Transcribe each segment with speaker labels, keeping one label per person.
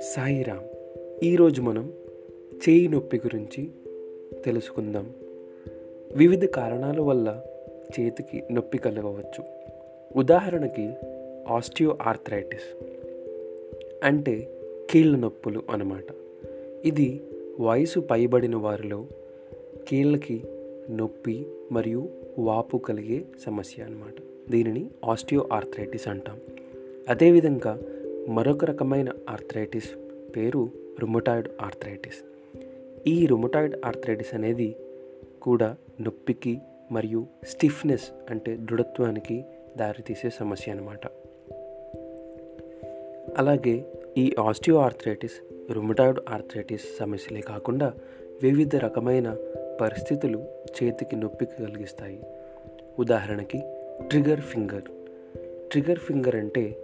Speaker 1: సాయిరామ్ ఈరోజు మనం చేయి నొప్పి గురించి తెలుసుకుందాం. వివిధ కారణాల వల్ల చేతికి నొప్పి కలగవచ్చు. ఉదాహరణకి ఆస్టియో ఆర్థరైటిస్ అంటే కీళ్ళ నొప్పులు అన్నమాట. ఇది వయసు పైబడిన వారిలో కీళ్ళకి నొప్పి మరియు వాపు కలిగే సమస్య అన్నమాట. దీనిని ఆస్టియో ఆర్థరైటిస్ అంటాం. అదేవిధంగా మరొక రకమైన ఆర్థరైటిస్ పేరు రుమటాయిడ్ ఆర్థరైటిస్. ఈ రుమటాయిడ్ ఆర్థరైటిస్ అనేది కూడా నొప్పికి మరియు స్టిఫ్నెస్ అంటే దృఢత్వానికి దారితీసే సమస్య అన్నమాట. అలాగే ఈ ఆస్టియో ఆర్థరైటిస్ రుమటాయిడ్ ఆర్థరైటిస్ సమస్యలే కాకుండా వివిధ రకమైన పరిస్థితులు చేతికి నొప్పికి కలిగిస్తాయి. ఉదాహరణకి ట్రిగర్ ఫింగర్. ట్రిగర్ ఫింగర్ అంటే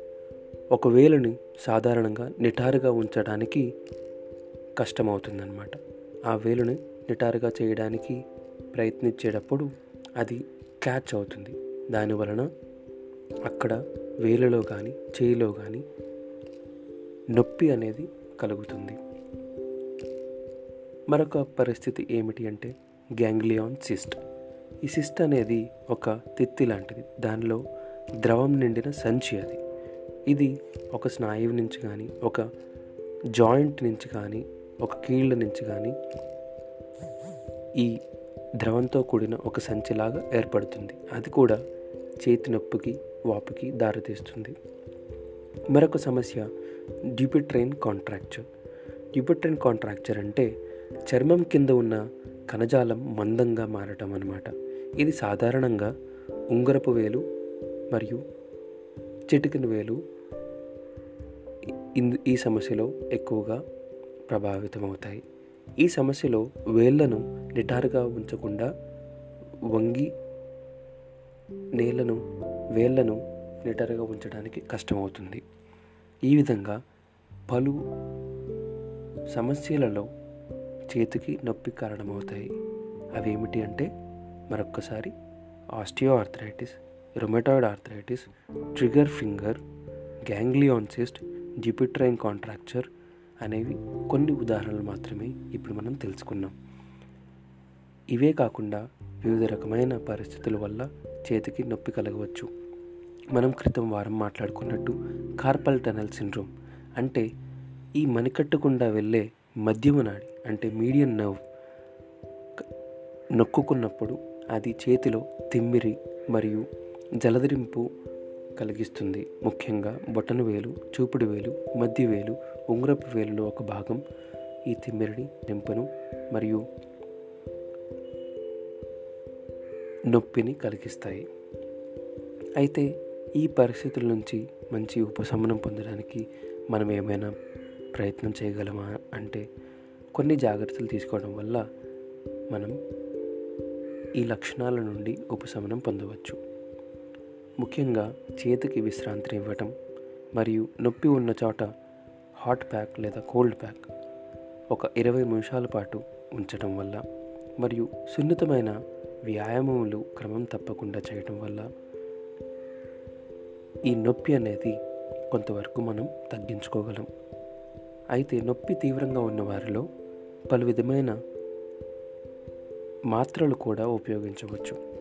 Speaker 1: ఒక వేలుని సాధారణంగా నిటారుగా ఉంచడానికి కష్టమవుతుందన్నమాట. ఆ వేలుని నిటారుగా చేయడానికి ప్రయత్నించేటప్పుడు అది క్యాచ్ అవుతుంది. దానివలన అక్కడ వేలులో కానీ చేయిలో కానీ నొప్పి అనేది కలుగుతుంది. మరొక పరిస్థితి ఏమిటి అంటే గ్యాంగ్లియాన్ సిస్ట్ ఈ సిస్ట్ అనేది ఒక తిత్తి లాంటిది. దానిలో ద్రవం నిండిన సంచి అది. ఇది ఒక స్నాయువు నుంచి కానీ ఒక జాయింట్ నుంచి కానీ ఒక కీళ్ళ నుంచి కానీ ఈ ద్రవంతో కూడిన ఒక సంచిలాగా ఏర్పడుతుంది. అది కూడా చేతి నొప్పికి వాపుకి దారితీస్తుంది. మరొక సమస్య డ్యూపిట్రైన్ కాంట్రాక్చర్. డ్యూపిట్రైన్ కాంట్రాక్చర్ అంటే చర్మం కింద ఉన్న కణజాలం మందంగా మారటం అన్నమాట. ఇది సాధారణంగా ఉంగరపు వేలు మరియు చిటికిన వేలు ఈ సమస్యలో ఎక్కువగా ప్రభావితమవుతాయి. ఈ సమస్యలో వేళ్ళను నిటారుగా ఉంచకుండా వంగి నేలను వేళ్ళను నిటారుగా ఉంచడానికి కష్టమవుతుంది. ఈ విధంగా పలు సమస్యలలో చేతికి నొప్పి కారణమవుతాయి. అవి ఏమిటి అంటే మరొక్కసారి osteoarthritis rheumatoid arthritis trigger finger ganglion cyst Dupuytren contracture అనేవి కొన్ని ఉదాహరణలు మాత్రమే ఇప్పుడు మనం తెలుసుకున్నాం. ఇవే కాకుండా వివిధ రకమైన పరిస్థితుల వల్ల చేతికి నొప్పి కలగవచ్చు. మనం క్రితం వారం మాట్లాడుకున్నట్టు కార్పల్ టనల్ సిండ్రోమ్ అంటే ఈ మణికట్టుకుండా వెళ్ళే మధ్యమ నాడి అంటే మీడియం నర్వ్ నొక్కుకున్నప్పుడు అది చేతిలో తిమ్మిరి మరియు జలదరింపు కలిగిస్తుంది. ముఖ్యంగా బొటన వేలు చూపుడు వేలు మధ్య వేలు ఉంగరపు వేలులో ఒక భాగం ఈ తిమ్మిరిని నింపను మరియు నొప్పిని కలిగిస్తాయి. అయితే ఈ పరిస్థితుల నుంచి మంచి ఉపశమనం పొందడానికి మనం ఏమైనా ప్రయత్నం చేయగలమా అంటే కొన్ని జాగ్రత్తలు తీసుకోవడం వల్ల మనం ఈ లక్షణాల నుండి ఉపశమనం పొందవచ్చు. ముఖ్యంగా చేతికి విశ్రాంతిని ఇవ్వటం మరియు నొప్పి ఉన్న చోట హాట్ ప్యాక్ లేదా కోల్డ్ ప్యాక్ ఒక ఇరవై నిమిషాల పాటు ఉంచటం వల్ల మరియు సున్నితమైన వ్యాయామములు క్రమం తప్పకుండా చేయటం వల్ల ఈ నొప్పి అనేది కొంతవరకు మనం తగ్గించుకోగలం. అయితే నొప్పి తీవ్రంగా ఉన్న వారిలో పలు విధమైన మాత్రలు కూడా ఉపయోగించవచ్చు.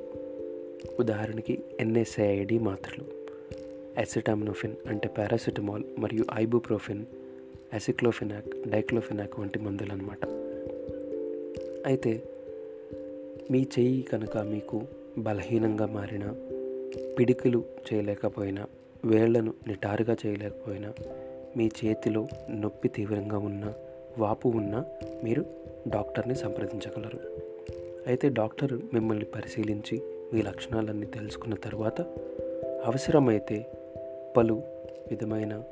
Speaker 1: ఉదాహరణకి ఎన్ఎస్ఐడి మాత్రలు ఎసిటామినోఫిన్ అంటే పారాసిటమాల్ మరియు ఐబుప్రోఫిన్ అసిక్లోఫినాక్ డైక్లోఫినాక్ వంటి మందులు అనమాట అయితే మీ చెయ్యి కనుక మీకు బలహీనంగా మారిన పిడికిలు చేయలేకపోయినా వేళ్ళను నిటారుగా చేయలేకపోయినా మీ చేతిలో నొప్పి తీవ్రంగా ఉన్న వాపు ఉన్నా మీరు డాక్టర్ని సంప్రదించగలరు. అయితే డాక్టర్ మిమ్మల్ని పరిశీలించి మీ లక్షణాలన్నీ తెలుసుకున్న తర్వాత అవసరమైతే పలు విధమైన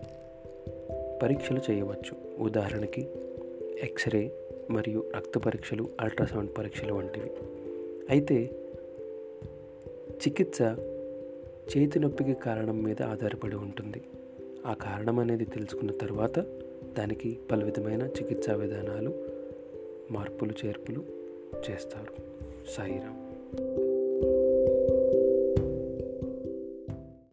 Speaker 1: పరీక్షలు చేయవచ్చు. ఉదాహరణకి ఎక్స్రే మరియు రక్త పరీక్షలు అల్ట్రాసౌండ్ పరీక్షలు వంటివి. అయితే చికిత్స చేతి నొప్పికి కారణం మీద ఆధారపడి ఉంటుంది. ఆ కారణం అనేది తెలుసుకున్న తర్వాత దానికి పలు విధమైన చికిత్సా విధానాలు మార్పులు చేర్పులు చేస్తారు. సాయిరామ్